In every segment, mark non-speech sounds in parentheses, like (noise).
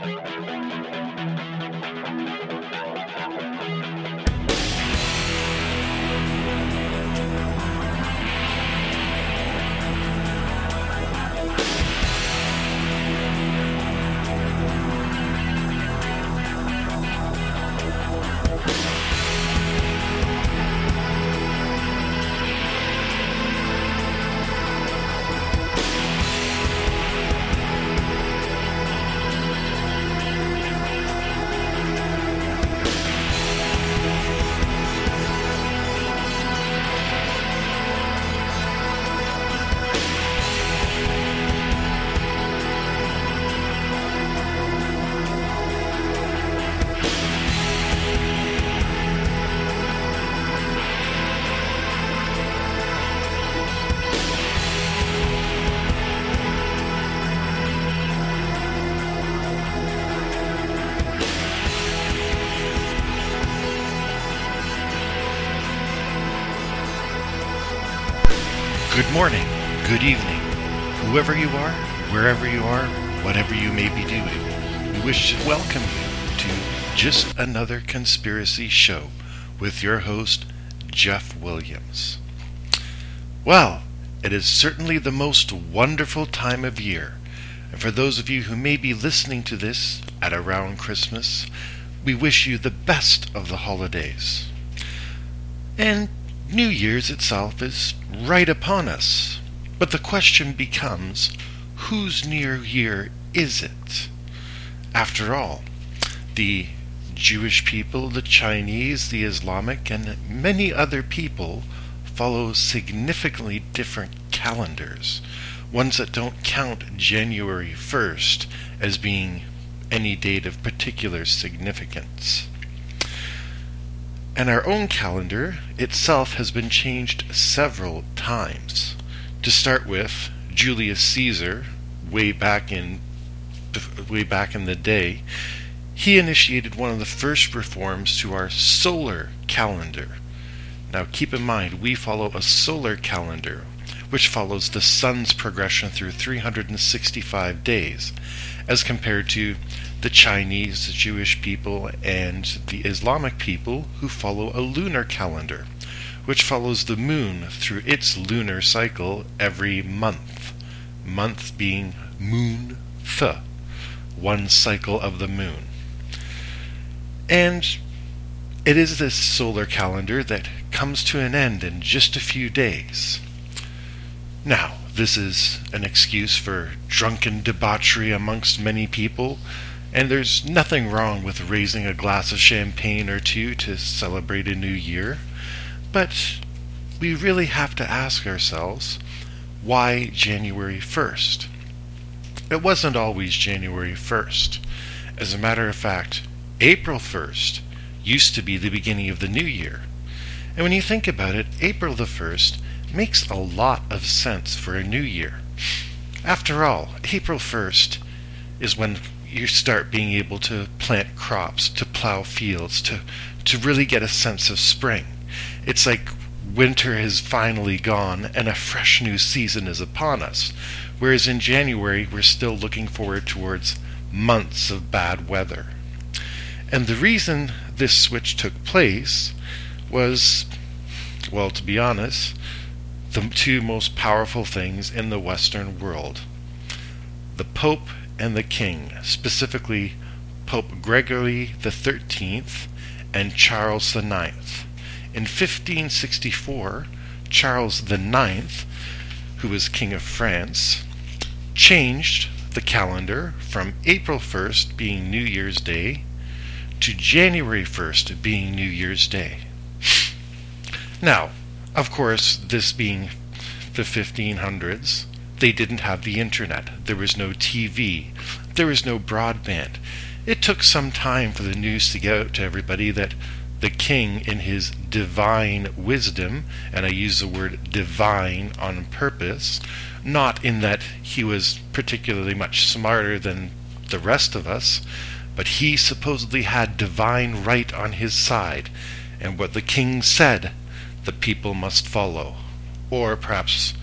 thank you. Good morning, good evening, whoever you are, wherever you are, whatever you may be doing. We wish to welcome you to just another conspiracy show with your host, Jeff Williams. Well, it is certainly the most wonderful time of year, and for those of you who may be listening to this at around Christmas, we wish you the best of the holidays. And New Year's itself is right upon us. But the question becomes whose New Year is it? After all, the Jewish people, the Chinese, the Islamic, and many other people follow significantly different calendars, ones that don't count January 1st as being any date of particular significance. And our own calendar itself has been changed several times. To start with, Julius Caesar, way back in way back in the day, he initiated one of the first reforms to our solar calendar. Now keep in mind, we follow a solar calendar, which follows the sun's progression through 365 days, as compared to the Chinese, the Jewish people, and the Islamic people who follow a lunar calendar, which follows the moon through its lunar cycle every month. Month being moon th, one cycle of the moon. And it is this solar calendar that comes to an end in just a few days. Now, this is an excuse for drunken debauchery amongst many people and there's nothing wrong with raising a glass of champagne or two to celebrate a new year. But we really have to ask ourselves why January 1st? It wasn't always January 1st. As a matter of fact, April 1st used to be the beginning of the new year. And when you think about it, April the 1st makes a lot of sense for a new year. After all, April 1st is when you start being able to plant crops, to plow fields, to, to really get a sense of spring. It's like winter has finally gone and a fresh new season is upon us. Whereas in January, we're still looking forward towards months of bad weather. And the reason this switch took place was, well, to be honest, the two most powerful things in the Western world the Pope and the king, specifically Pope Gregory XIII and Charles IX. In 1564, Charles IX, who was King of France, changed the calendar from April 1st being New Year's Day to January 1st being New Year's Day. Now, of course, this being the 1500s, they didn't have the internet. There was no TV. There was no broadband. It took some time for the news to get out to everybody that the king, in his divine wisdom, and I use the word divine on purpose, not in that he was particularly much smarter than the rest of us, but he supposedly had divine right on his side, and what the king said, the people must follow. Or perhaps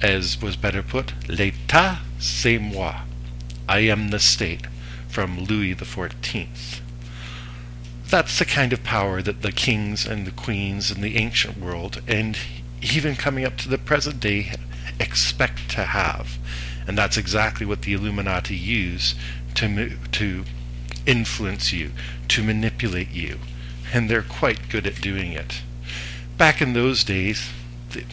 as was better put, l'état c'est moi. I am the state. from Louis XIV. That's the kind of power that the kings and the queens in the ancient world, and even coming up to the present day, expect to have. And that's exactly what the Illuminati use to, to influence you, to manipulate you. And they're quite good at doing it. Back in those days, the,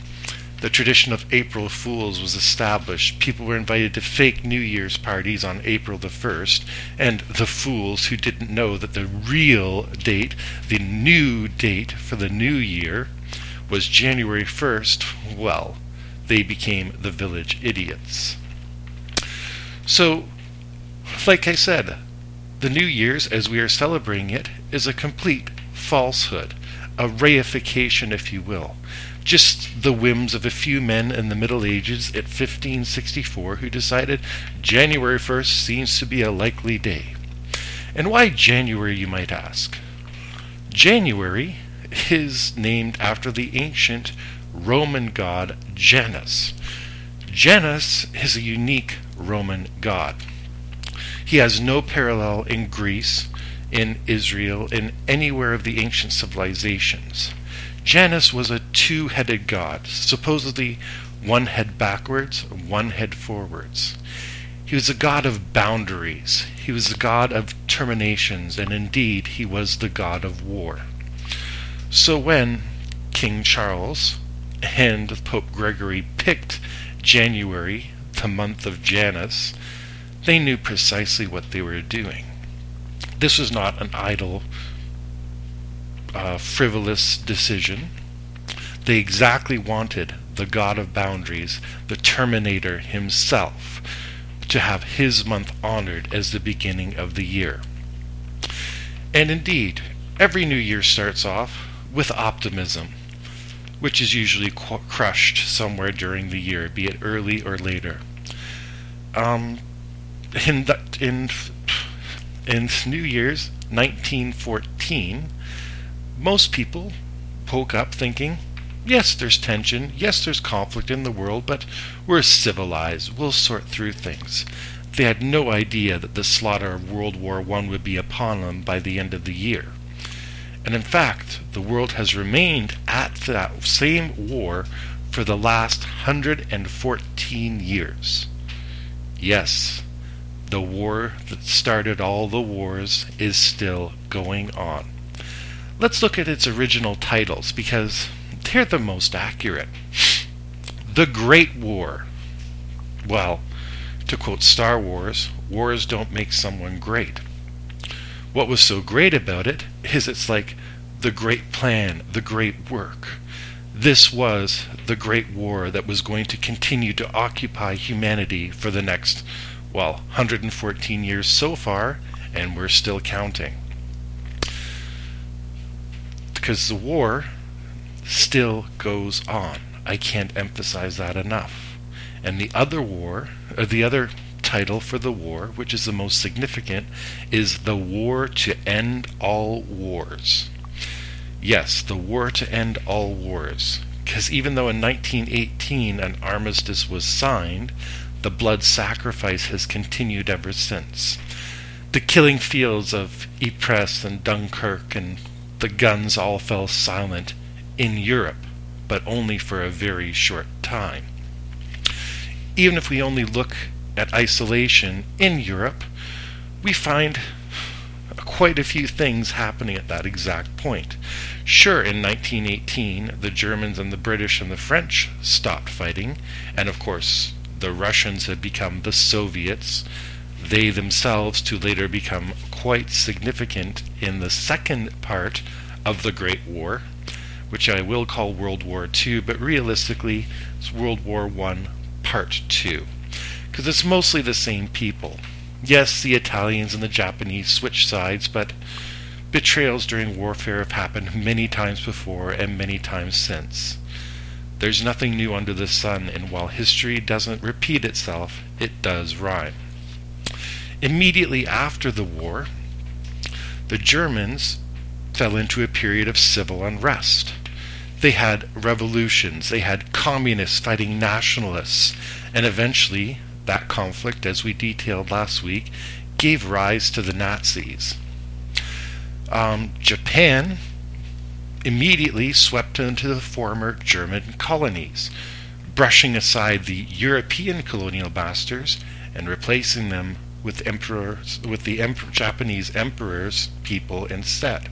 the tradition of April Fools was established. People were invited to fake New Year's parties on April the 1st, and the fools who didn't know that the real date, the new date for the new year, was January 1st, well, they became the village idiots. So, like I said, the New Year's, as we are celebrating it, is a complete falsehood, a reification, if you will. Just the whims of a few men in the Middle Ages at 1564 who decided January 1st seems to be a likely day. And why January, you might ask? January is named after the ancient Roman god Janus. Janus is a unique Roman god. He has no parallel in Greece, in Israel, in anywhere of the ancient civilizations. Janus was a two headed god, supposedly one head backwards, one head forwards. He was a god of boundaries. He was a god of terminations, and indeed he was the god of war. So when King Charles and Pope Gregory picked January, the month of Janus, they knew precisely what they were doing. This was not an idle, uh, frivolous decision. They exactly wanted the God of boundaries, the Terminator himself, to have his month honored as the beginning of the year. And indeed, every new year starts off with optimism, which is usually qu- crushed somewhere during the year, be it early or later. Um, in the, in in New Year's 1914, most people woke up thinking, yes, there's tension, yes, there's conflict in the world, but we're civilized, we'll sort through things. They had no idea that the slaughter of World War I would be upon them by the end of the year. And in fact, the world has remained at that same war for the last 114 years. Yes, the war that started all the wars is still going on. Let's look at its original titles because they're the most accurate. The Great War. Well, to quote Star Wars, wars don't make someone great. What was so great about it is it's like the great plan, the great work. This was the great war that was going to continue to occupy humanity for the next, well, 114 years so far, and we're still counting. Because the war still goes on. I can't emphasize that enough. And the other war, or the other title for the war, which is the most significant, is The War to End All Wars. Yes, the war to end all wars. Because even though in 1918 an armistice was signed, the blood sacrifice has continued ever since. The killing fields of Ypres and Dunkirk and the guns all fell silent in Europe, but only for a very short time. Even if we only look at isolation in Europe, we find quite a few things happening at that exact point. Sure, in 1918, the Germans and the British and the French stopped fighting, and of course, the Russians had become the Soviets. They themselves to later become quite significant in the second part of the Great War, which I will call World War II, but realistically, it's World War I Part 2 because it's mostly the same people. Yes, the Italians and the Japanese switch sides, but betrayals during warfare have happened many times before and many times since. There's nothing new under the sun, and while history doesn't repeat itself, it does rhyme. Immediately after the war, the Germans fell into a period of civil unrest. They had revolutions, they had communists fighting nationalists, and eventually that conflict, as we detailed last week, gave rise to the Nazis. Um, Japan immediately swept into the former German colonies, brushing aside the European colonial masters and replacing them with emperors with the Japanese emperor's people instead.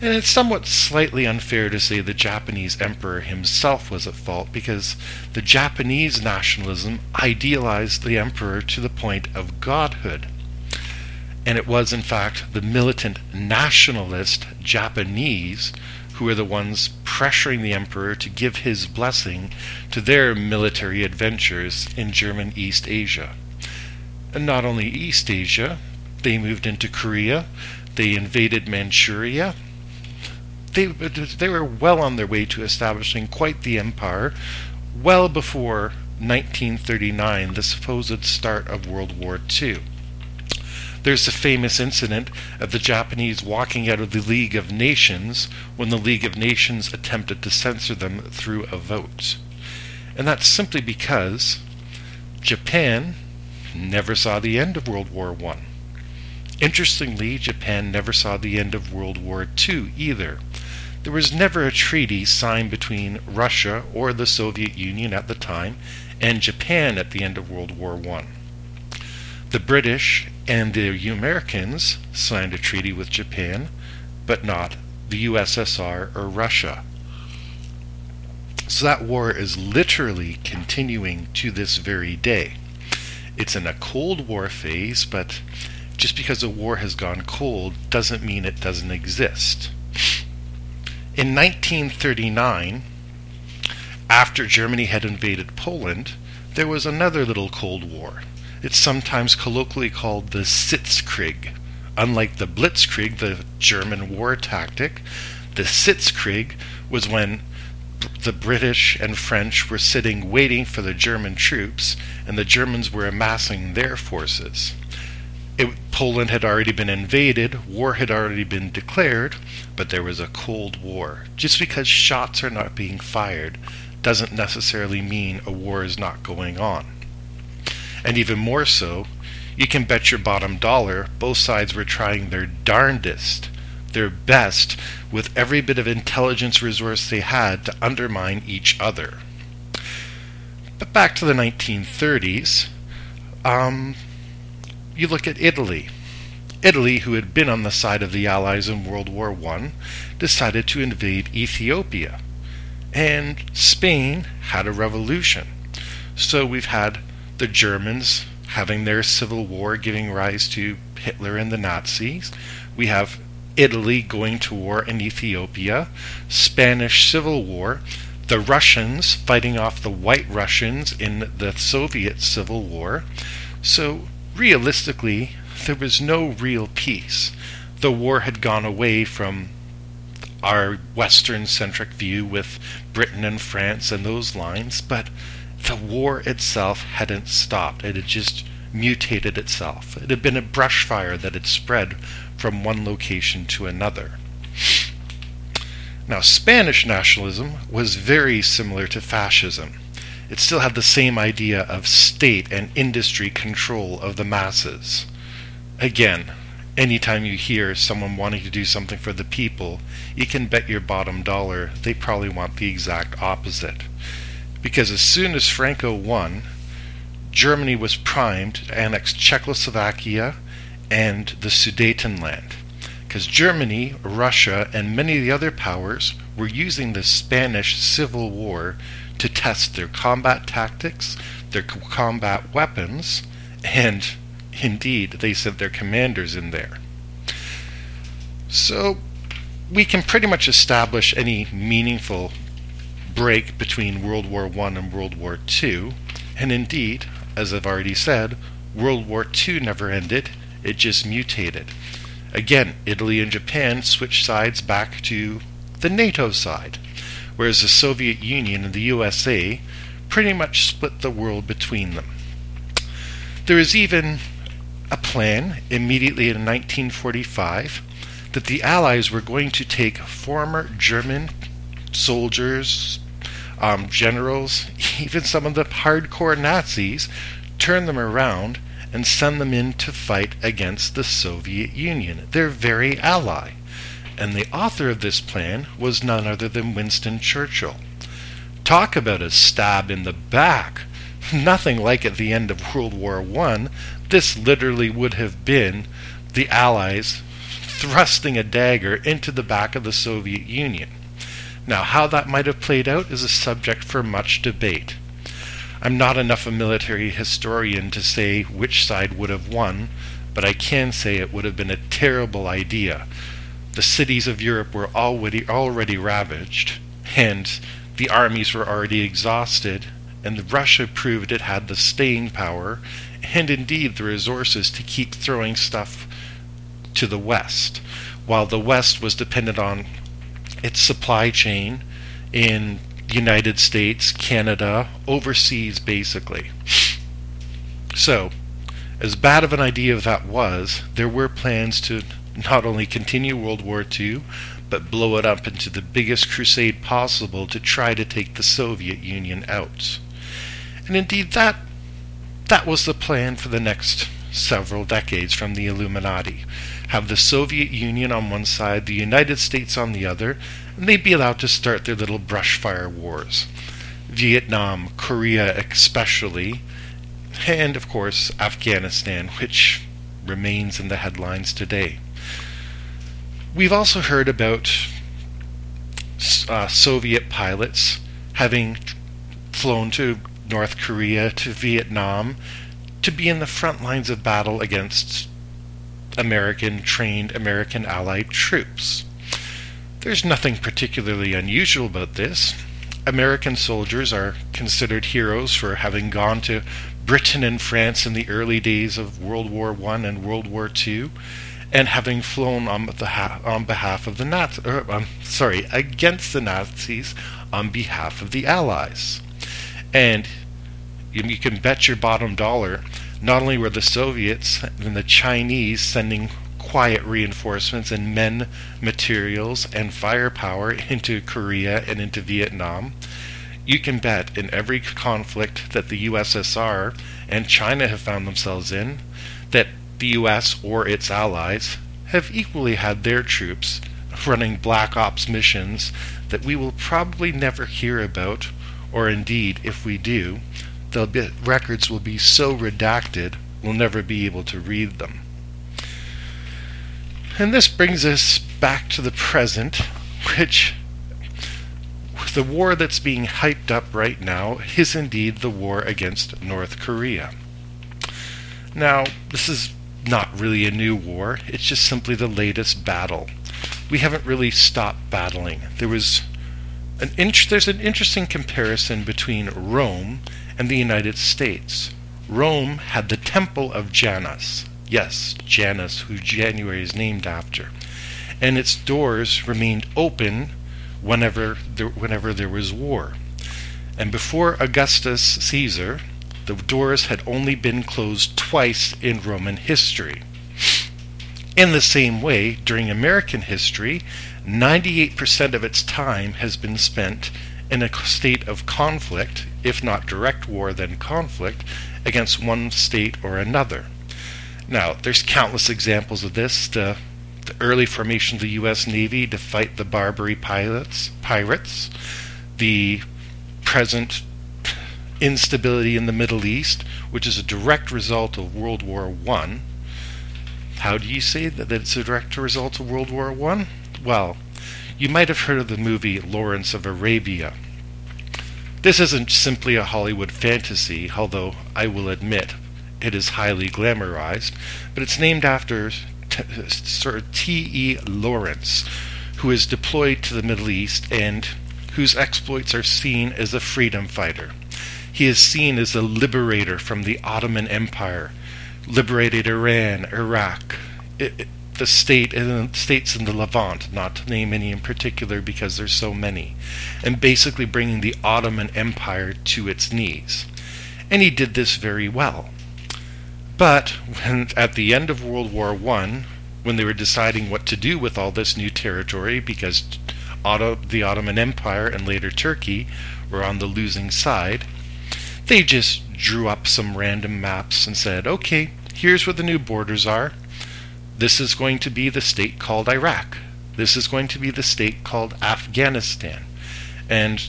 And it's somewhat slightly unfair to say the Japanese emperor himself was at fault because the Japanese nationalism idealized the emperor to the point of godhood. And it was, in fact, the militant nationalist Japanese who were the ones pressuring the emperor to give his blessing to their military adventures in German East Asia. And not only East Asia, they moved into Korea, they invaded Manchuria. They, they were well on their way to establishing quite the empire well before 1939, the supposed start of World War II. There's the famous incident of the Japanese walking out of the League of Nations when the League of Nations attempted to censor them through a vote. And that's simply because Japan never saw the end of World War I. Interestingly, Japan never saw the end of World War II either. There was never a treaty signed between Russia or the Soviet Union at the time and Japan at the end of World War I. The British and the Americans signed a treaty with Japan, but not the USSR or Russia. So that war is literally continuing to this very day. It's in a Cold War phase, but just because a war has gone cold doesn't mean it doesn't exist. In 1939, after Germany had invaded Poland, there was another little Cold War. It's sometimes colloquially called the Sitzkrieg. Unlike the Blitzkrieg, the German war tactic, the Sitzkrieg was when the British and French were sitting waiting for the German troops, and the Germans were amassing their forces. It, Poland had already been invaded, war had already been declared, but there was a Cold War. Just because shots are not being fired doesn't necessarily mean a war is not going on. And even more so, you can bet your bottom dollar both sides were trying their darndest, their best, with every bit of intelligence resource they had to undermine each other. But back to the 1930s, um, you look at Italy. Italy, who had been on the side of the Allies in World War I, decided to invade Ethiopia. And Spain had a revolution. So we've had the Germans having their civil war giving rise to Hitler and the Nazis. We have Italy going to war in Ethiopia, Spanish Civil War, the Russians fighting off the White Russians in the Soviet Civil War. So, realistically, there was no real peace. The war had gone away from our Western centric view with Britain and France and those lines, but the war itself hadn't stopped. It had just mutated itself. It had been a brush fire that had spread from one location to another. Now, Spanish nationalism was very similar to fascism. It still had the same idea of state and industry control of the masses. Again, anytime you hear someone wanting to do something for the people, you can bet your bottom dollar they probably want the exact opposite because as soon as Franco won, Germany was primed to annex Czechoslovakia and the Sudetenland. Because Germany, Russia, and many of the other powers were using the Spanish Civil War to test their combat tactics, their combat weapons, and indeed, they sent their commanders in there. So, we can pretty much establish any meaningful break between World War I and World War II, and indeed, as I've already said, World War II never ended, it just mutated. Again, Italy and Japan switched sides back to the NATO side, whereas the Soviet Union and the USA pretty much split the world between them. There is even a plan immediately in 1945 that the Allies were going to take former German soldiers, um, generals, (laughs) even some of the hardcore Nazis, turn them around and send them in to fight against the Soviet Union, their very ally. And the author of this plan was none other than Winston Churchill. Talk about a stab in the back! (laughs) Nothing like at the end of World War I. This literally would have been the Allies (laughs) thrusting a dagger into the back of the Soviet Union. Now, how that might have played out is a subject for much debate. I'm not enough a military historian to say which side would have won, but I can say it would have been a terrible idea. The cities of Europe were already already ravaged, and the armies were already exhausted, and Russia proved it had the staying power and indeed the resources to keep throwing stuff to the West, while the West was dependent on its supply chain in the United States, Canada, overseas basically. So, as bad of an idea as that was, there were plans to not only continue World War II, but blow it up into the biggest crusade possible to try to take the Soviet Union out. And indeed, that that was the plan for the next several decades from the Illuminati. Have the Soviet Union on one side, the United States on the other, and they'd be allowed to start their little brushfire wars. Vietnam, Korea especially, and of course Afghanistan, which remains in the headlines today. We've also heard about uh, Soviet pilots having flown to North Korea to Vietnam to be in the front lines of battle against American trained American Allied troops. There's nothing particularly unusual about this. American soldiers are considered heroes for having gone to Britain and France in the early days of World War I and World War II, and having flown on, ha- on behalf of the Nazis, er, um, sorry, against the Nazis on behalf of the Allies. And you, you can bet your bottom dollar not only were the Soviets and the Chinese sending quiet reinforcements and men, materials, and firepower (laughs) into Korea and into Vietnam, you can bet in every conflict that the USSR and China have found themselves in that the US or its allies have equally had their troops running black ops missions that we will probably never hear about, or indeed, if we do, the records will be so redacted we'll never be able to read them. And this brings us back to the present, which the war that's being hyped up right now is indeed the war against North Korea. Now, this is not really a new war, it's just simply the latest battle. We haven't really stopped battling. There was an int- there's an interesting comparison between Rome and the United States. Rome had the Temple of Janus. Yes, Janus, who January is named after. And its doors remained open whenever there, whenever there was war. And before Augustus Caesar, the doors had only been closed twice in Roman history. In the same way, during American history, 98% of its time has been spent in a state of conflict, if not direct war, then conflict, against one state or another. Now, there's countless examples of this. The, the early formation of the U.S. Navy to fight the Barbary pilots, pirates, the present instability in the Middle East, which is a direct result of World War One. How do you say that, that it's a direct result of World War One? Well, you might have heard of the movie Lawrence of Arabia. This isn't simply a Hollywood fantasy, although I will admit it is highly glamorized, but it's named after t- Sir T.E. Lawrence, who is deployed to the Middle East and whose exploits are seen as a freedom fighter. He is seen as a liberator from the Ottoman Empire, liberated Iran, Iraq, the state and states in the Levant, not to name any in particular because there's so many, and basically bringing the Ottoman Empire to its knees. And he did this very well. But when, at the end of World War I, when they were deciding what to do with all this new territory, because Otto, the Ottoman Empire and later Turkey were on the losing side, they just drew up some random maps and said, okay, here's where the new borders are. This is going to be the state called Iraq. This is going to be the state called Afghanistan. And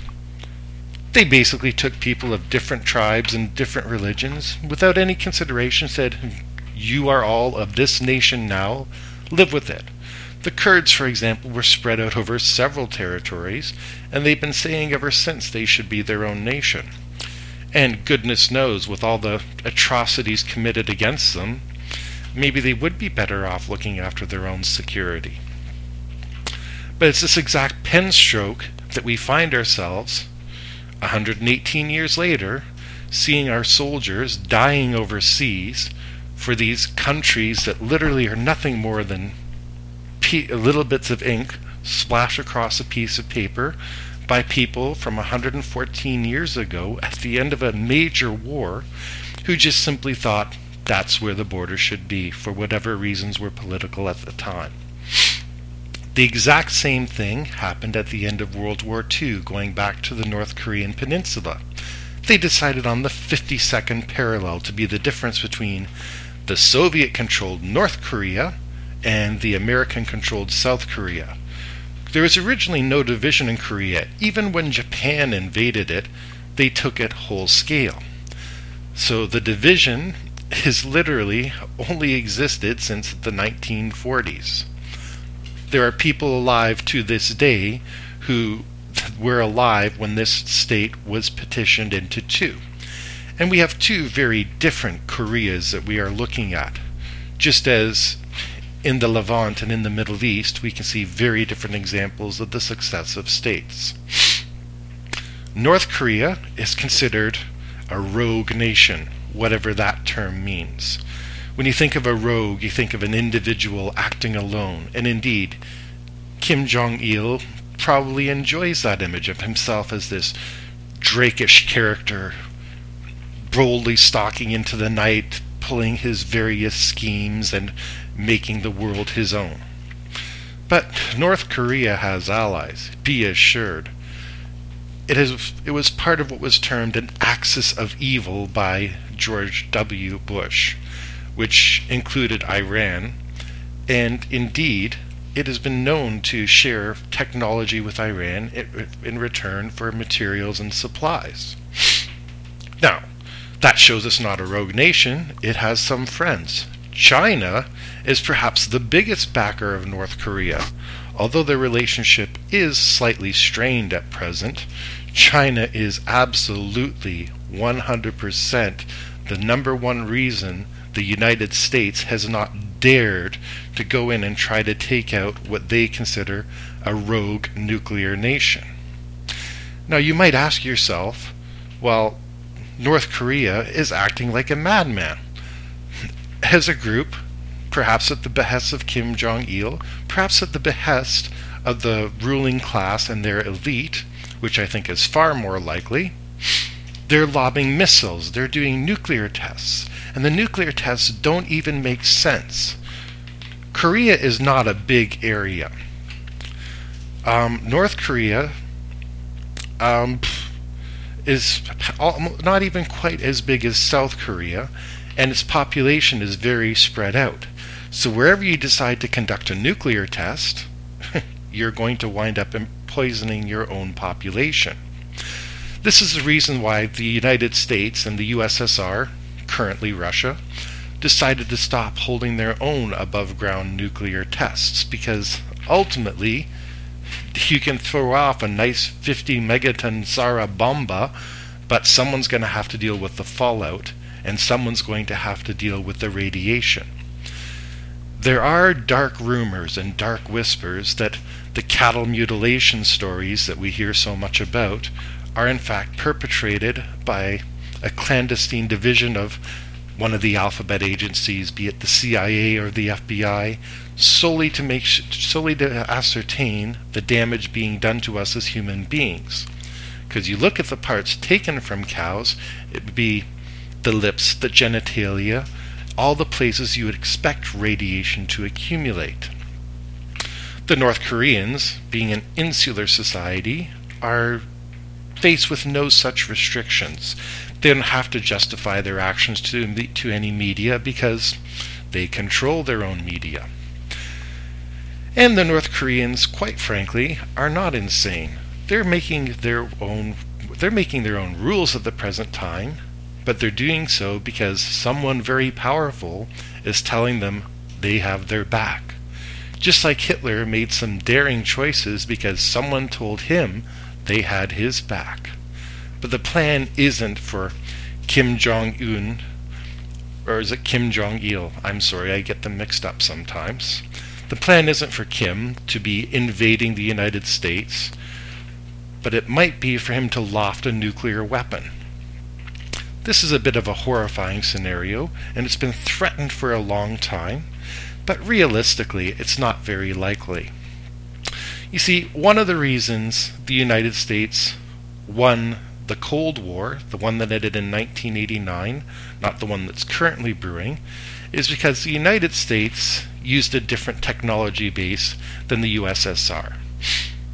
they basically took people of different tribes and different religions without any consideration, said, You are all of this nation now, live with it. The Kurds, for example, were spread out over several territories, and they've been saying ever since they should be their own nation. And goodness knows, with all the atrocities committed against them, maybe they would be better off looking after their own security. But it's this exact pen stroke that we find ourselves 118 years later seeing our soldiers dying overseas for these countries that literally are nothing more than little bits of ink splashed across a piece of paper by people from 114 years ago at the end of a major war who just simply thought that's where the border should be for whatever reasons were political at the time. The exact same thing happened at the end of World War II, going back to the North Korean peninsula. They decided on the 52nd parallel to be the difference between the Soviet controlled North Korea and the American controlled South Korea. There was originally no division in Korea. Even when Japan invaded it, they took it whole scale. So the division has literally only existed since the 1940s. There are people alive to this day who were alive when this state was petitioned into two. And we have two very different Koreas that we are looking at. Just as in the Levant and in the Middle East, we can see very different examples of the successive states. North Korea is considered a rogue nation, whatever that term means. When you think of a rogue, you think of an individual acting alone, and indeed, Kim Jong il probably enjoys that image of himself as this drakish character, boldly stalking into the night, pulling his various schemes and making the world his own. But North Korea has allies, be assured. It, is, it was part of what was termed an axis of evil by George W. Bush, which included Iran, and indeed, it has been known to share technology with Iran in return for materials and supplies. Now, that shows it's not a rogue nation, it has some friends. China is perhaps the biggest backer of North Korea. Although their relationship is slightly strained at present, China is absolutely 100% the number one reason the United States has not dared to go in and try to take out what they consider a rogue nuclear nation. Now, you might ask yourself, well, North Korea is acting like a madman. (laughs) As a group, perhaps at the behest of Kim Jong il, perhaps at the behest of the ruling class and their elite, which I think is far more likely. They're lobbing missiles, they're doing nuclear tests, and the nuclear tests don't even make sense. Korea is not a big area. Um, North Korea um, is not even quite as big as South Korea, and its population is very spread out. So wherever you decide to conduct a nuclear test, (laughs) you're going to wind up poisoning your own population. This is the reason why the United States and the USSR, currently Russia, decided to stop holding their own above ground nuclear tests because ultimately you can throw off a nice 50 megaton Tsar Bomba, but someone's going to have to deal with the fallout and someone's going to have to deal with the radiation. There are dark rumors and dark whispers that the cattle mutilation stories that we hear so much about are in fact perpetrated by a clandestine division of one of the alphabet agencies, be it the CIA or the FBI, solely to make solely to ascertain the damage being done to us as human beings. Because you look at the parts taken from cows, it would be the lips, the genitalia, all the places you would expect radiation to accumulate. The North Koreans, being an insular society, are faced with no such restrictions. They don't have to justify their actions to, to any media because they control their own media. And the North Koreans, quite frankly, are not insane. They're making their own they're making their own rules at the present time, but they're doing so because someone very powerful is telling them they have their back. Just like Hitler made some daring choices because someone told him they had his back. But the plan isn't for Kim Jong un, or is it Kim Jong il? I'm sorry, I get them mixed up sometimes. The plan isn't for Kim to be invading the United States, but it might be for him to loft a nuclear weapon. This is a bit of a horrifying scenario, and it's been threatened for a long time, but realistically, it's not very likely. You see, one of the reasons the United States won the Cold War, the one that ended in 1989, not the one that's currently brewing, is because the United States used a different technology base than the USSR.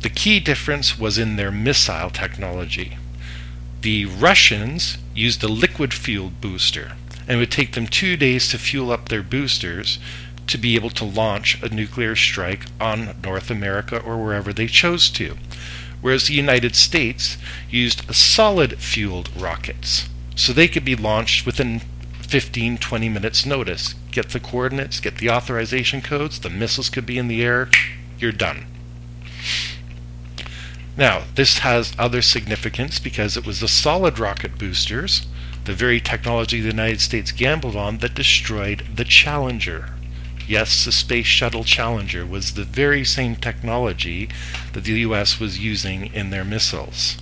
The key difference was in their missile technology. The Russians used a liquid fueled booster, and it would take them two days to fuel up their boosters to be able to launch a nuclear strike on North America or wherever they chose to. Whereas the United States used solid fueled rockets, so they could be launched within 15 20 minutes notice. Get the coordinates, get the authorization codes, the missiles could be in the air, you're done. Now, this has other significance because it was the solid rocket boosters, the very technology the United States gambled on, that destroyed the Challenger. Yes, the Space Shuttle Challenger was the very same technology that the US was using in their missiles.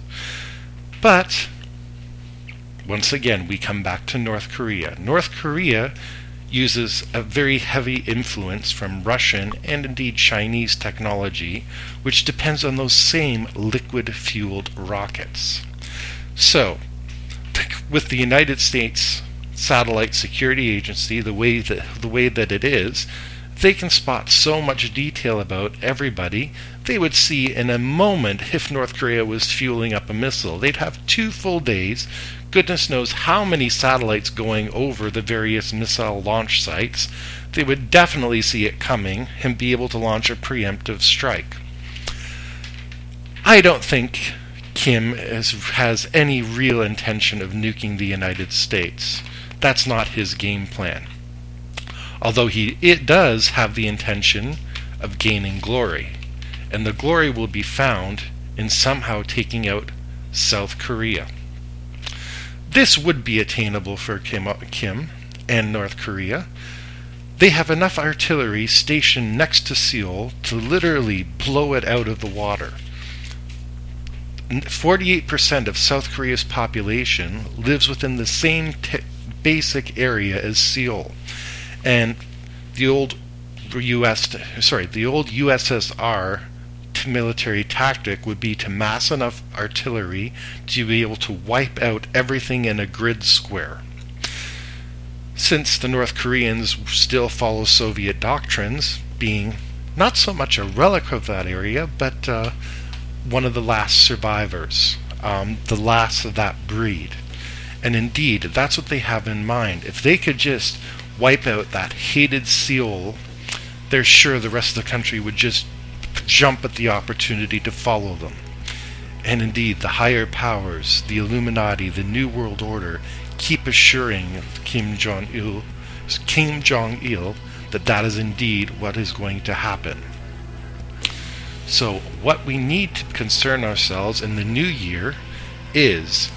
But, once again, we come back to North Korea. North Korea uses a very heavy influence from Russian and indeed Chinese technology, which depends on those same liquid fueled rockets. So, with the United States Satellite Security Agency the way that, the way that it is, they can spot so much detail about everybody, they would see in a moment if North Korea was fueling up a missile. They'd have two full days goodness knows how many satellites going over the various missile launch sites, they would definitely see it coming and be able to launch a preemptive strike. I don't think Kim has any real intention of nuking the United States. That's not his game plan. Although he it does have the intention of gaining glory, and the glory will be found in somehow taking out South Korea. This would be attainable for Kim, Kim and North Korea. They have enough artillery stationed next to Seoul to literally blow it out of the water. 48% of South Korea's population lives within the same t- basic area as Seoul. And the old US sorry, the old USSR military tactic would be to mass enough artillery to be able to wipe out everything in a grid square. Since the North Koreans still follow Soviet doctrines, being not so much a relic of that area, but uh, one of the last survivors, um, the last of that breed. And indeed, that's what they have in mind. If they could just wipe out that hated Seoul, they're sure the rest of the country would just jump at the opportunity to follow them. And indeed, the higher powers, the Illuminati, the New World Order, keep assuring Kim Jong Il, Kim Jong Il, that that is indeed what is going to happen. So, what we need to concern ourselves in the new year is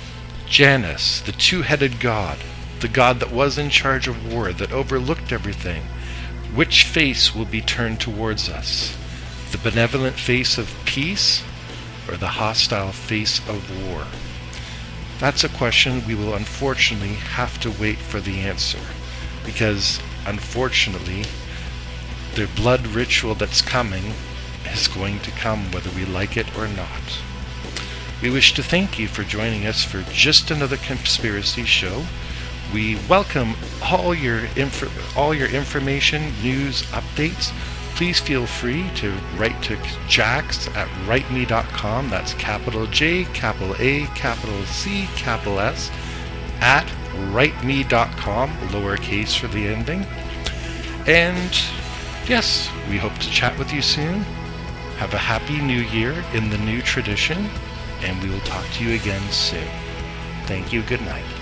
Janus, the two-headed god, the god that was in charge of war, that overlooked everything. Which face will be turned towards us? the benevolent face of peace or the hostile face of war? That's a question we will unfortunately have to wait for the answer, because unfortunately, the blood ritual that's coming is going to come whether we like it or not. We wish to thank you for joining us for just another conspiracy show. We welcome all your inf- all your information, news, updates please feel free to write to JACS at writeme.com. That's capital J, capital A, capital C, capital S, at writeme.com, lowercase for the ending. And yes, we hope to chat with you soon. Have a happy new year in the new tradition, and we will talk to you again soon. Thank you. Good night.